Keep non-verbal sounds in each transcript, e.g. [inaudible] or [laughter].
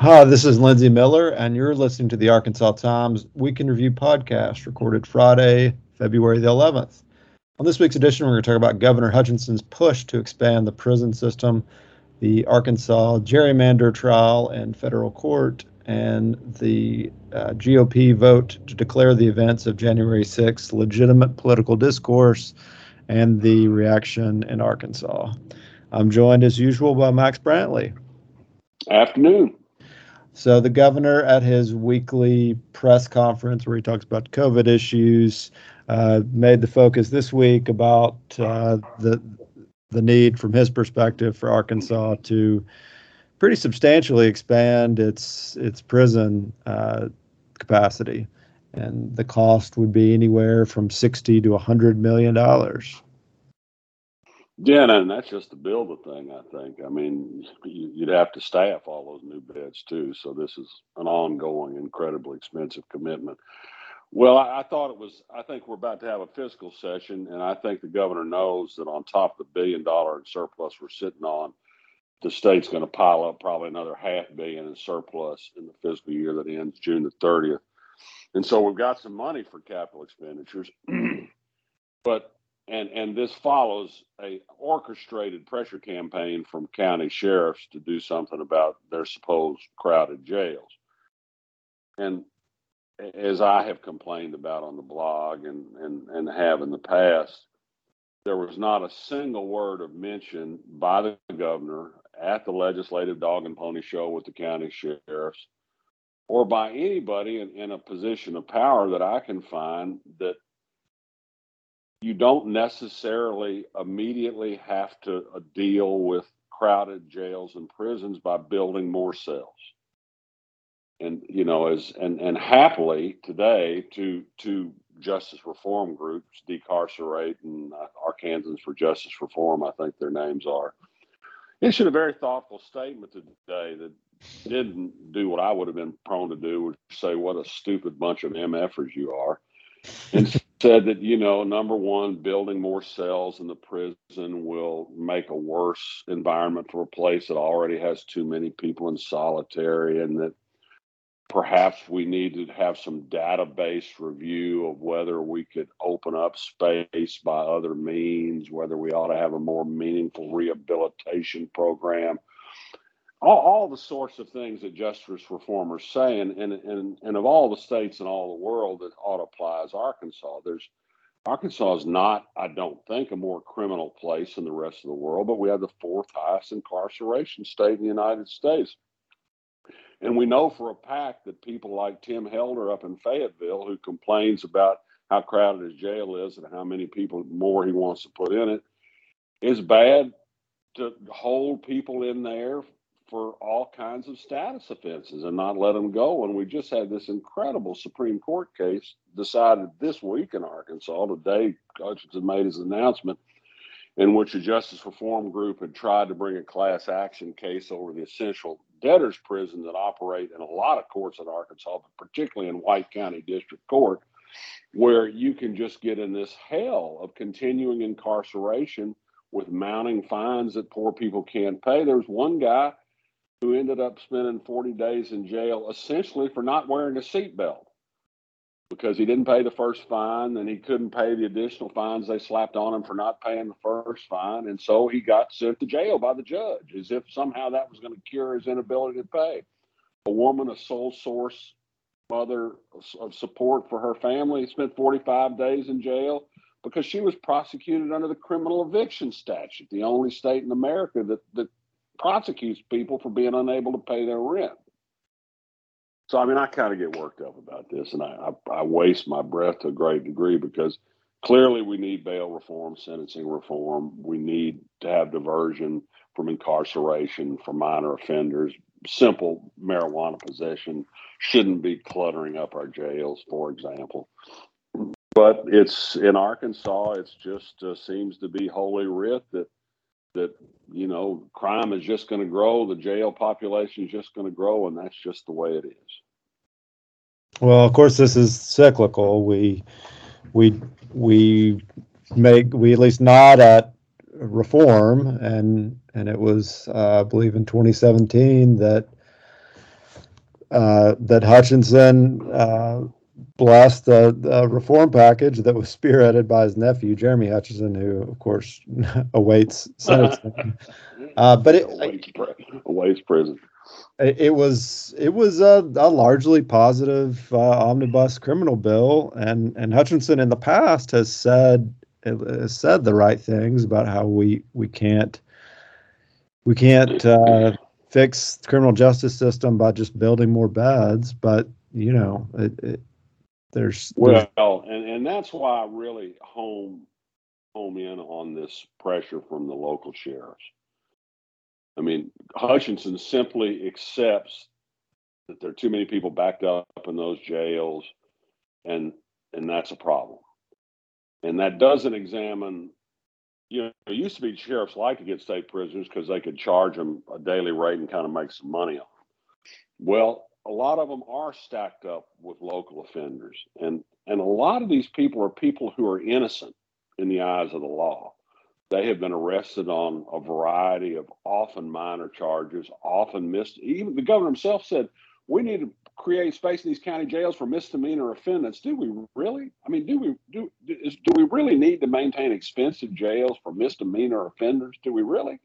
Hi, this is Lindsey Millar, and you're listening to the Arkansas Times Week in Review podcast, recorded Friday, February the 11th. On this week's edition, we're going to talk about Governor Hutchinson's push to expand the prison system, the Arkansas gerrymander trial in federal court, and the uh, GOP vote to declare the events of January 6th legitimate political discourse and the reaction in Arkansas. I'm joined as usual by Max Brantley. Afternoon. So the governor at his weekly press conference where he talks about COVID issues uh, made the focus this week about uh, the the need from his perspective for Arkansas to pretty substantially expand its its prison uh, capacity, and the cost would be anywhere from sixty to hundred million dollars. Yeah, and that's just to build the thing. I think. I mean, you'd have to staff all those new beds too. So this is an ongoing, incredibly expensive commitment. Well, I, I, thought it was. I think we're about to have a fiscal session, and I think the governor knows that on top of the billion dollar in surplus we're sitting on, the state's going to pile up probably another half billion in surplus in the fiscal year that ends June the 30th. And so we've got some money for capital expenditures, [clears throat] but and and this follows a orchestrated pressure campaign from county sheriffs to do something about their supposed crowded jails. And as I have complained about on the blog and and and have in the past, there was not a single word of mention by the governor at the legislative dog and pony show with the county sheriffs or by anybody in, in a position of power that I can find that you don't necessarily immediately have to uh, deal with crowded jails and prisons by building more cells. And you know as and and happily today to to justice reform groups decarcerate and uh, arkansans for justice reform i think their names are issued a very thoughtful statement today that didn't do what i would have been prone to do which say what a stupid bunch of mfers you are and said that you know number one building more cells in the prison will make a worse environment for a place that already has too many people in solitary and that perhaps we need to have some database review of whether we could open up space by other means whether we ought to have a more meaningful rehabilitation program all, all the sorts of things that justice reformers say, and, and, and, and of all the states in all the world that ought to apply is Arkansas. There's Arkansas is not, I don't think, a more criminal place than the rest of the world, but we have the fourth highest incarceration state in the United States. And we know for a fact that people like Tim Helder up in Fayetteville, who complains about how crowded his jail is and how many people more he wants to put in it, is bad to hold people in there for all kinds of status offenses and not let them go. And we just had this incredible Supreme Court case decided this week in Arkansas. Today, Hutchinson made his announcement in which a justice reform group had tried to bring a class action case over the essential debtors prison that operate in a lot of courts in Arkansas, but particularly in White County District Court, where you can just get in this hell of continuing incarceration with mounting fines that poor people can't pay. There's one guy who ended up spending 40 days in jail essentially for not wearing a seatbelt because he didn't pay the first fine and he couldn't pay the additional fines they slapped on him for not paying the first fine. And so he got sent to jail by the judge as if somehow that was going to cure his inability to pay. A woman, a sole source mother of support for her family, spent 45 days in jail because she was prosecuted under the criminal eviction statute, the only state in America that, that prosecutes people for being unable to pay their rent. So, I mean, I kind of get worked up about this and I, I, I, waste my breath to a great degree because clearly we need bail reform, sentencing reform. We need to have diversion from incarceration for minor offenders. Simple marijuana possession shouldn't be cluttering up our jails, for example. But it's in Arkansas, it's just uh, seems to be holy writ that that you know crime is just going to grow the jail population is just going to grow and that's just the way it is. Well of course this is cyclical. We we we make we at least nod at reform and and it was uh, i believe in 2017 that uh, that Hutchinson uh, blessed the, the, reform package that was spearheaded by his nephew Jeremy Hutchinson, who of course [laughs] awaits sentencing. [laughs] uh, but it awaits, awaits prison. It, it was it was a, a largely positive uh, omnibus criminal bill, and and Hutchinson in the past has said has said the right things about how we we can't we can't uh, fix the criminal justice system by just building more beds, but you know, it, it, there's, there's well, and and that's why I really home home in on this pressure from the local sheriffs. I mean, Hutchinson simply accepts that there are too many people backed up in those jails, and and that's a problem. And that doesn't examine you know, it used to be sheriffs like to get state prisoners because they could charge them a daily rate and kind of make some money on them. Well, a lot of them are stacked up with local offenders, and and a lot of these people are people who are innocent in the eyes of the law. They have been arrested on a variety of often minor charges, often missed. Even the governor himself said we need to create space in these county jails for misdemeanor offenders. Do we really? I mean, do we do is, do we really need to maintain expensive jails for misdemeanor offenders? Do we really?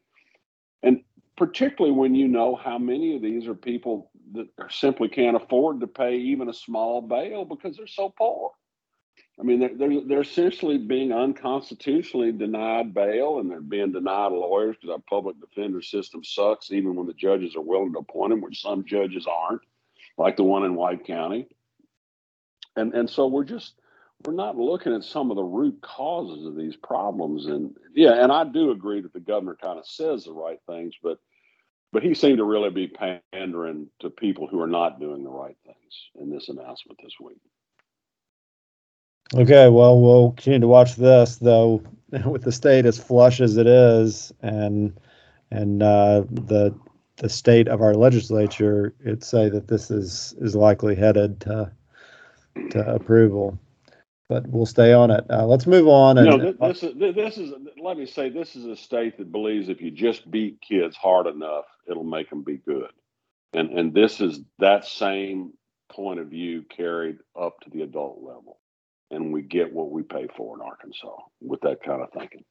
And particularly when you know how many of these are people that simply can't afford to pay even a small bail because they're so poor. I mean, they're, they're, they're essentially being unconstitutionally denied bail and they're being denied lawyers because our public defender system sucks, even when the judges are willing to appoint them, which some judges aren't like the one in White County. And and so we're just we're not looking at some of the root causes of these problems. And yeah, and I do agree that the governor kind of says the right things, but but he seemed to really be pandering to people who are not doing the right things in this announcement this week. Okay, well, we'll continue to watch this, though, [laughs] with the state as flush as it is, and and uh, the the state of our legislature, it'd say that this is is likely headed to to approval. But we'll stay on it. Uh, let's move on. And, no, this, is this is. Let me say, this is a state that believes if you just beat kids hard enough, it'll make them be good, and and this is that same point of view carried up to the adult level, and we get what we pay for in Arkansas with that kind of thinking.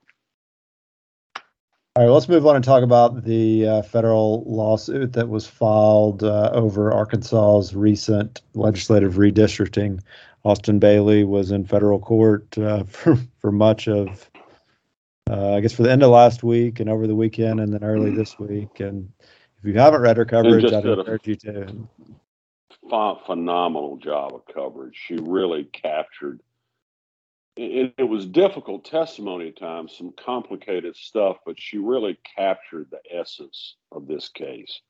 All right, let's move on and talk about the uh, federal lawsuit that was filed uh, over Arkansas's recent legislative redistricting. Austin Bailey was in federal court uh, [laughs] for, for much of, uh, I guess, for the end of last week and over the weekend and then early this week. And if you haven't read her coverage, I'd encourage you to. Phenomenal job of coverage. She really captured it, it, was difficult testimony at times, some complicated stuff, but she really captured the essence of this case.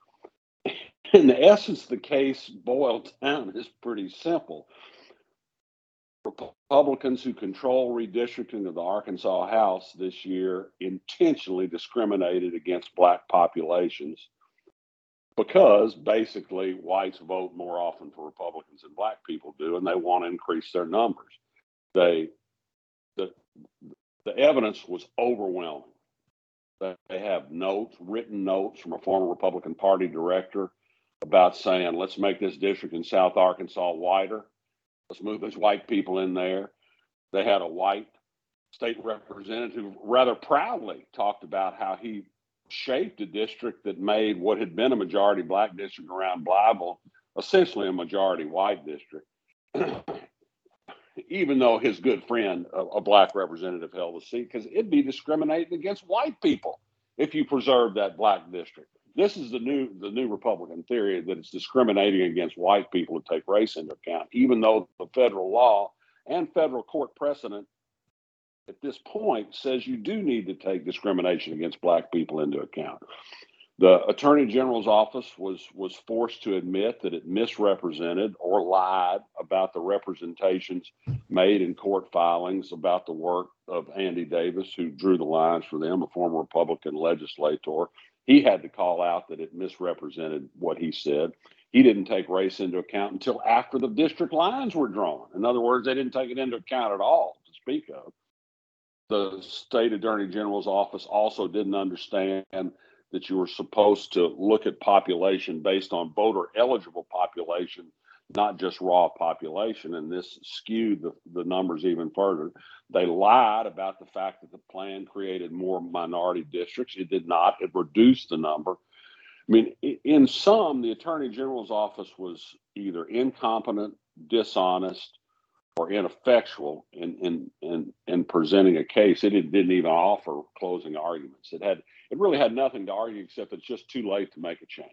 [laughs] And the essence of the case boiled [laughs] down is pretty simple. Republicans who control redistricting of the Arkansas House this year intentionally discriminated against black populations because basically whites vote more often for Republicans than black people do, and they want to increase their numbers. They the the evidence was overwhelming. They have notes, written notes from a former Republican Party director about saying, let's make this district in South Arkansas wider. Let's move those white people in there. They had a white state representative rather proudly talked about how he shaped a district that made what had been a majority black district around Blytheville essentially a majority white district. [clears throat] even though his good friend, a, a black representative, held the seat, because it'd be discriminating against white people if you preserve that black district. This is the new the new Republican theory that it's discriminating against white people to take race into account, even though the federal law and federal court precedent at this point says you do need to take discrimination against black people into account. The Attorney General's office was was forced to admit that it misrepresented or lied about the representations made in court filings about the work of Andy Davis, who drew the lines for them, a former Republican legislator. He had to call out that it misrepresented what he said. He didn't take race into account until after the district lines were drawn. In other words, they didn't take it into account at all to speak of. The state attorney general's office also didn't understand that you were supposed to look at population based on voter eligible population, not just raw population. And this skewed the, the numbers even further. They lied about the fact that the plan created more minority districts. It did not, it reduced the number. I mean, in some, the attorney general's office was either incompetent, dishonest, or ineffectual in, in, in, in presenting a case. It didn't even offer closing arguments. It had it really had nothing to argue except it's just too late to make a change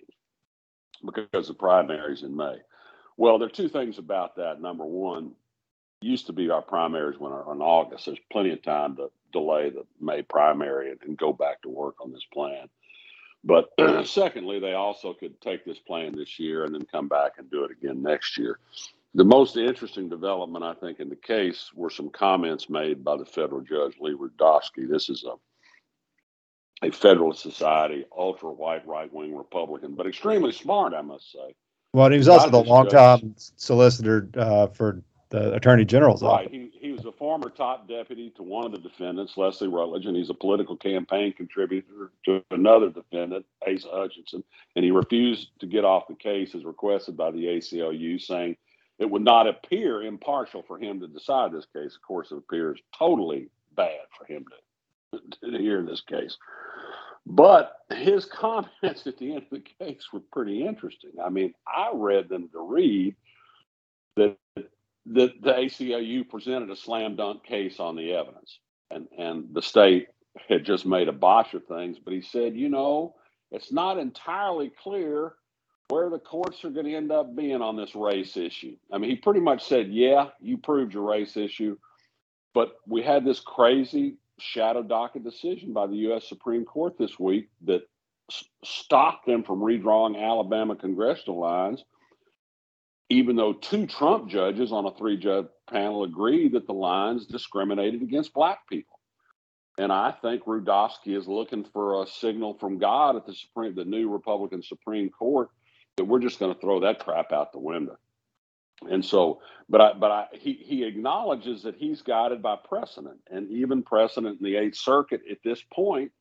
because the primaries in May. Well, there are two things about that. Number one, used to be our primaries when are in August. There's plenty of time to delay the May primary and, and go back to work on this plan. But [clears throat] secondly, they also could take this plan this year and then come back and do it again next year. The most interesting development, I think, in the case were some comments made by the federal judge Lee Rudofsky. This is a a Federalist Society, ultra white, right wing Republican, but extremely smart, I must say. Well, he was also the longtime solicitor uh, for the Attorney General's right. office. He, he was a former top deputy to one of the defendants, Leslie Rutledge, and he's a political campaign contributor to another defendant, Asa Hutchinson. And he refused to get off the case as requested by the ACLU, saying it would not appear impartial for him to decide this case. Of course, it appears totally bad for him to, to hear this case. But his [laughs] comments at the end of the case were pretty interesting. I mean, I read them to read that the, the ACLU presented a slam dunk case on the evidence, and, and the state had just made a botch of things. But he said, you know, it's not entirely clear where the courts are going to end up being on this race issue. I mean, he pretty much said, yeah, you proved your race issue, but we had this crazy shadow docket decision by the U.S. Supreme Court this week that s- stopped them from redrawing Alabama congressional lines, even though two Trump judges on a three judge panel agreed that the lines discriminated against black people. And I think Rudofsky is looking for a signal from God at the Supreme, the new Republican Supreme Court, that we're just going to throw that crap out the window. And so, but I, but I, he, he acknowledges that he's guided by precedent, and even precedent in the Eighth Circuit at this point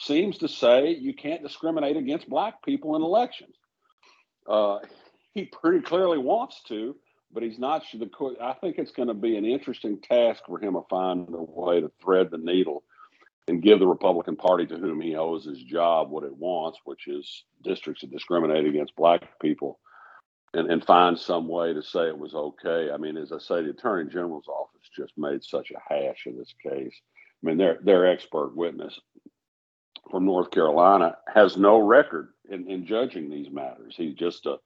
seems to say you can't discriminate against black people in elections. Uh, [laughs] he pretty clearly wants to, but he's not. The I think it's going to be an interesting task for him to find a way to thread the needle and give the Republican Party to whom he owes his job what it wants, which is districts that discriminate against black people and, and find some way to say it was okay. I mean, as I say, the Attorney General's office just made such a hash of this case. I mean, their their expert witness from North Carolina has no record in, in judging these matters. He's just a,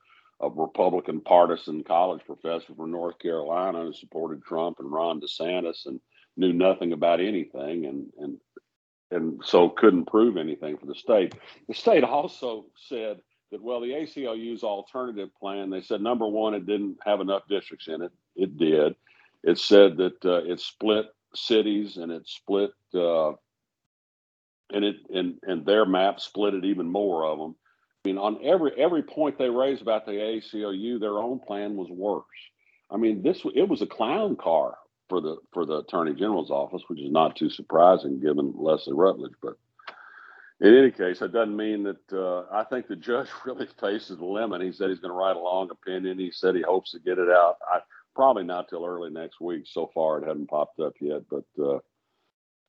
a Republican partisan college professor from North Carolina who supported Trump and Ron DeSantis and knew nothing about anything and and and so couldn't prove anything for the state. The state also said that well, the ACLU's alternative plan, they said number one, it didn't have enough districts in it. It did. It said that uh, it split cities and it split uh, and it and and their map split it even more of them. I mean, on every every point they raised about the ACLU, their own plan was worse. I mean, this it was a clown car for the for the attorney general's office, which is not too surprising given Leslie Rutledge. But in any case, that doesn't mean that uh, I think the judge [laughs] really faces the limit. He said he's going to write a long opinion. He said he hopes to get it out. I, probably not till early next week. So far, it hasn't popped up yet, but uh,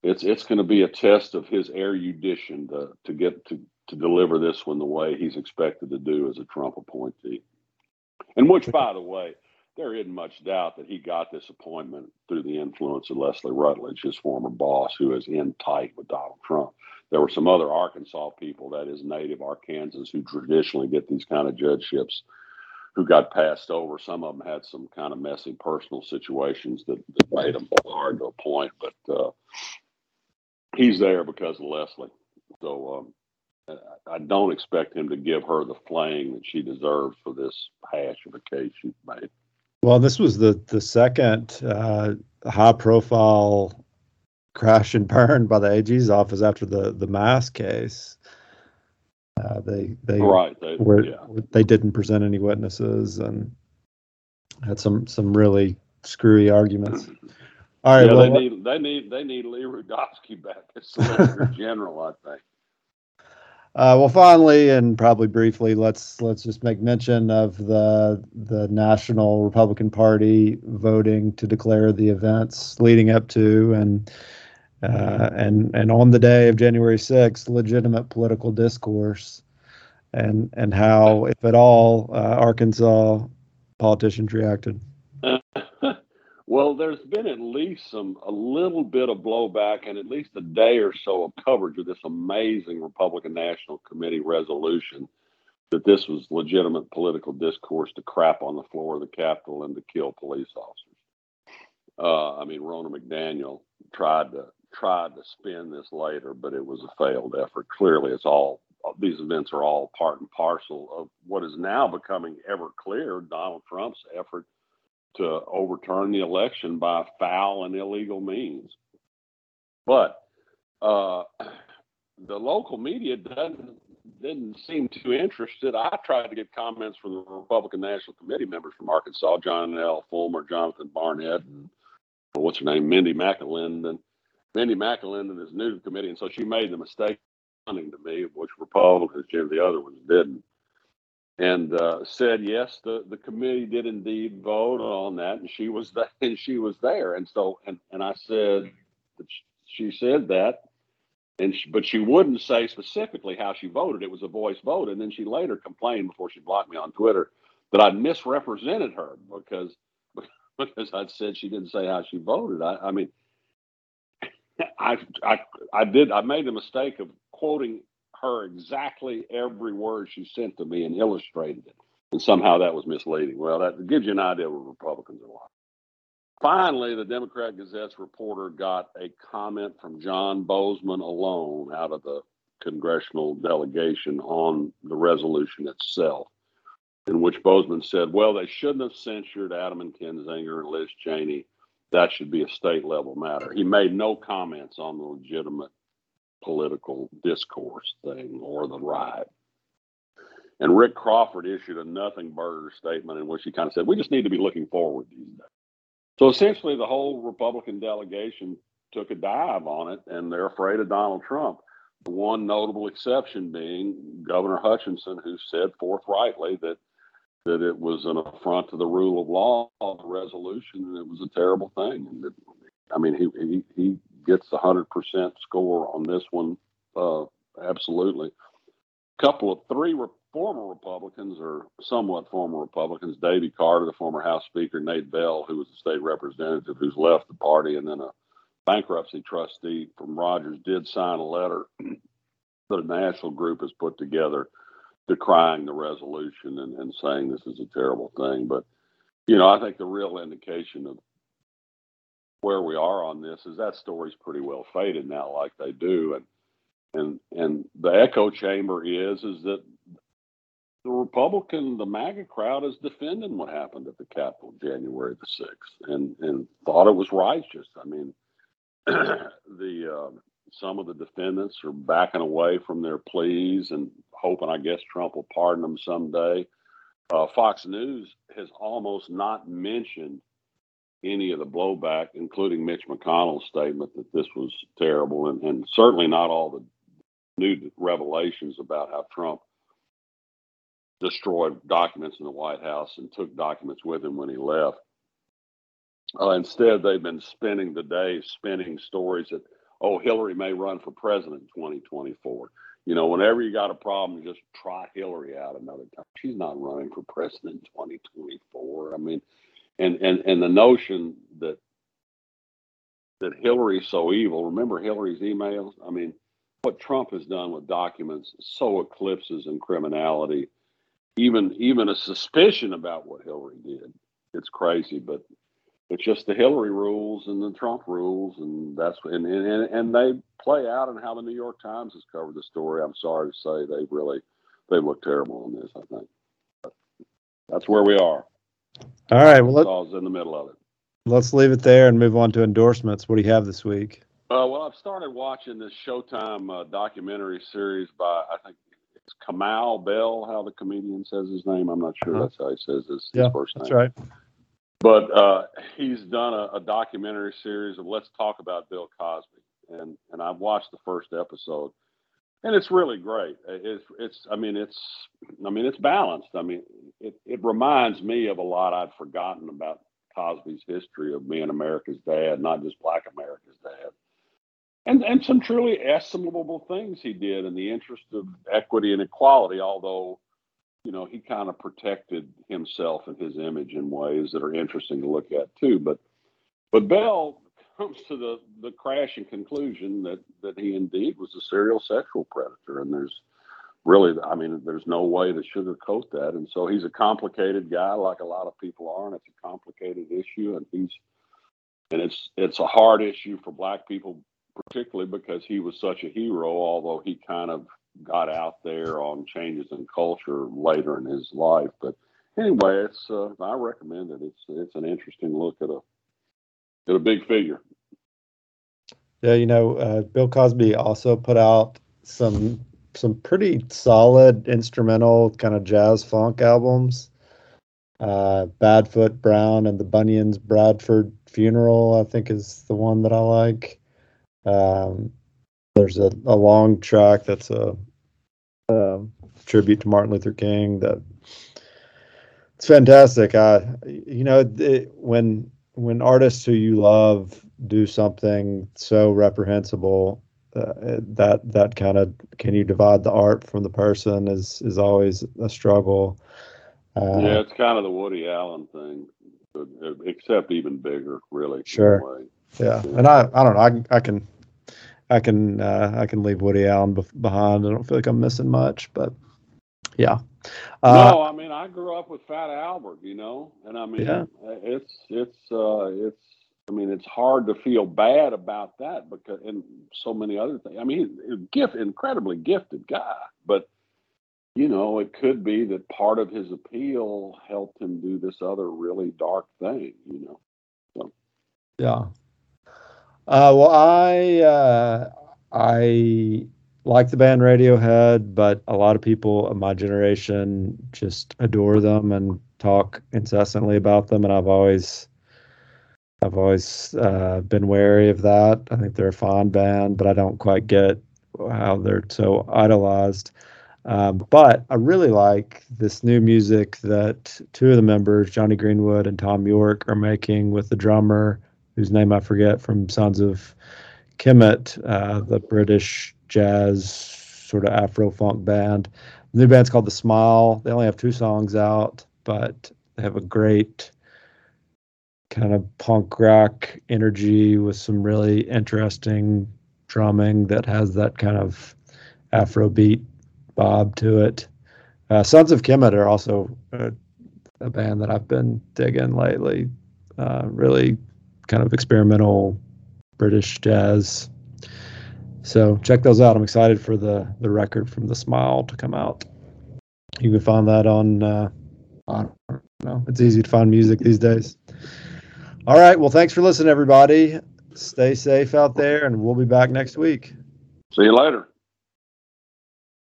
it's it's going to be a test of his erudition to to get to to deliver this one the way he's expected to do as a Trump appointee. And which, by the way, there isn't much doubt that he got this appointment through the influence of Leslie Rutledge, his former boss, who is in tight with Donald Trump. There were some other Arkansas people, that is native Arkansans, who traditionally get these kind of judgeships who got passed over. Some of them had some kind of messy personal situations that, that made them hard to appoint, but uh, he's there because of Leslie. So um, I don't expect him to give her the flaying that she deserves for this hash of a case she made. Well, this was the the second uh, high profile crash and burn by the AG's office after the the mask case. Uh, they they right they, were, yeah. they didn't present any witnesses and had some some really screwy arguments. All right, yeah, well, they need they need they need Lee Rudofsky back as Solicitor [laughs] General, I think. Uh, well, finally, and probably briefly, let's let's just make mention of the the National Republican Party voting to declare the events leading up to and uh, and and on the day of January 6th, legitimate political discourse, and and how, if at all, uh, Arkansas politicians reacted. Well, there's been at least some a little bit of blowback and at least a day or so of coverage of this amazing Republican National Committee resolution that this was legitimate political discourse to crap on the floor of the Capitol and to kill police officers. Uh, I mean, Ronna McDaniel tried to tried to spin this later, but it was a failed effort. Clearly, it's all these events are all part and parcel of what is now becoming ever clear Donald Trump's effort to overturn the election by foul and illegal means. But uh, the local media doesn't didn't seem too interested. I tried to get comments from the Republican National Committee members from Arkansas, John L. Fulmer, Jonathan Barnett, and what's her name, Mindy McAlindin. Mindy McAlindin is new to the committee, and so she made the mistake responding to me, which Republicans, Jim, the other ones didn't and uh, said yes the, the committee did indeed vote on that and she was that [laughs] and she was there. And so and, and i said she said that and she, but she wouldn't say specifically how she voted. It was a voice vote and then she later complained before she blocked me on twitter that i misrepresented her because [laughs] because i said she didn't say how she voted. I, I mean [laughs] I, I i did i made the mistake of quoting her exactly every word she sent to me and illustrated it. And somehow that was misleading. Well, that gives you an idea of what Republicans are like. Finally, the Democrat Gazette's reporter got a comment from John Boozman alone out of the congressional delegation on the resolution itself, in which Boozman said, Well, they shouldn't have censured Adam and Kinzinger and Liz Cheney. That should be a state level matter. He made no comments on the legitimate political discourse thing or the right. And Rick Crawford issued a nothing burger statement in which he kind of said, we just need to be looking forward these days. So essentially, the whole Republican delegation took a dive on it, and they're afraid of Donald Trump. One notable exception being Governor Hutchinson, who said forthrightly that that it was an affront to the rule of law, the resolution, and it was a terrible thing. And that, I mean, he, he he gets hundred percent score on this one. Uh, absolutely. A couple of three re- former Republicans or somewhat former Republicans, Davy Carter, the former House Speaker, Nate Bell, who was the state representative who's left the party, and then a bankruptcy trustee from Rogers did sign a letter [clears throat] that a national group has put together decrying the resolution and, and saying this is a terrible thing. But, you know, I think the real indication of where we are on this is that story's pretty well faded now, like they do, and and and the echo chamber is is that the Republican, the MAGA crowd is defending what happened at the Capitol January the sixth, and and thought it was righteous. I mean, [clears throat] the uh, some of the defendants are backing away from their pleas and hoping, I guess, Trump will pardon them someday. Uh, Fox News has almost not mentioned any of the blowback, including Mitch McConnell's statement that this was terrible, and, and certainly not all the new revelations about how Trump destroyed documents in the White House and took documents with him when he left. Uh, instead, they've been spending the day spinning stories that, oh, Hillary may run for president in 2024. You know, whenever you got a problem, just try Hillary out another time. She's not running for president in 2024. I mean, and and and the notion that that Hillary's so evil. Remember Hillary's emails? I mean, what Trump has done with documents so eclipses in criminality, even even a suspicion about what Hillary did. It's crazy, but it's just the Hillary rules and the Trump rules, and that's and and, and they play out in how the New York Times has covered the story. I'm sorry to say they really they look terrible on this. I think that's where we are. All right. Well, let's in the middle of it. Let's leave it there and move on to endorsements. What do you have this week? Uh, well, I've started watching this Showtime uh, documentary series by I think it's Kamau Bell, how the comedian says his name. I'm not sure uh-huh. that's how he says his, yeah, his first name. That's right. But uh, he's done a, a, documentary series of Let's Talk About Bill Cosby, and and I've watched the first episode. And it's really great. It's it's I mean it's I mean it's balanced. I mean it it reminds me of a lot I'd forgotten about Cosby's history of being America's dad, not just Black America's dad, and and some truly estimable things he did in the interest of equity and equality. Although you know he kind of protected himself and his image in ways that are interesting to look at too. But but Bell comes to the the crashing conclusion that that he indeed was a serial sexual predator, and there's really, I mean, there's no way to sugarcoat that. And so he's a complicated guy, like a lot of people are, and it's a complicated issue, and he's and it's it's a hard issue for black people, particularly because he was such a hero, although he kind of got out there on changes in culture later in his life. But anyway, it's uh, I recommend it. It's it's an interesting look at a a big figure. Yeah, you know, uh, Bill Cosby also put out some some pretty solid instrumental kind of jazz funk albums. Uh, Badfoot Brown and the Bunions Bradford Funeral, I think, is the one that I like. Um, there's a, a long track that's a, a, tribute to Martin Luther King that it's fantastic. I, you know, it, when when artists who you love do something so reprehensible, uh, that that kind of can you divide the art from the person is is always a struggle. Uh, yeah, it's kind of the Woody Allen thing, except even bigger, really. Sure. Yeah, and I I don't know I I can I can uh, I can leave Woody Allen behind. I don't feel like I'm missing much, but yeah. Uh, no, I mean I grew up with Fat Albert, you know, and I mean yeah. it's it's uh, it's I mean it's hard to feel bad about that because and so many other things. I mean, gift incredibly gifted guy, but you know it could be that part of his appeal helped him do this other really dark thing, you know. So. Yeah. Uh, well, I uh, I like the band Radiohead, but a lot of people of my generation just adore them and talk incessantly about them, and I've always I've always uh, been wary of that. I think they're a fine band, but I don't quite get how they're so idolized. Um, but I really like this new music that two of the members, Jonny Greenwood and Thom Yorke, are making with the drummer, whose name I forget from Sons of Kemet, uh, the British jazz sort of Afro funk band. The new band's called The Smile. They only have two songs out, but they have a great kind of punk rock energy with some really interesting drumming that has that kind of Afro beat bob to it. Uh, Sons of Kemet are also a, a, band that I've been digging lately. Uh, really kind of experimental British jazz so check those out. I'm excited for the the record from the Smile to come out. You can find that on. Uh, I don't know. It's easy to find music these days. All right. Well, thanks for listening, everybody. Stay safe out there, and we'll be back next week. See you later.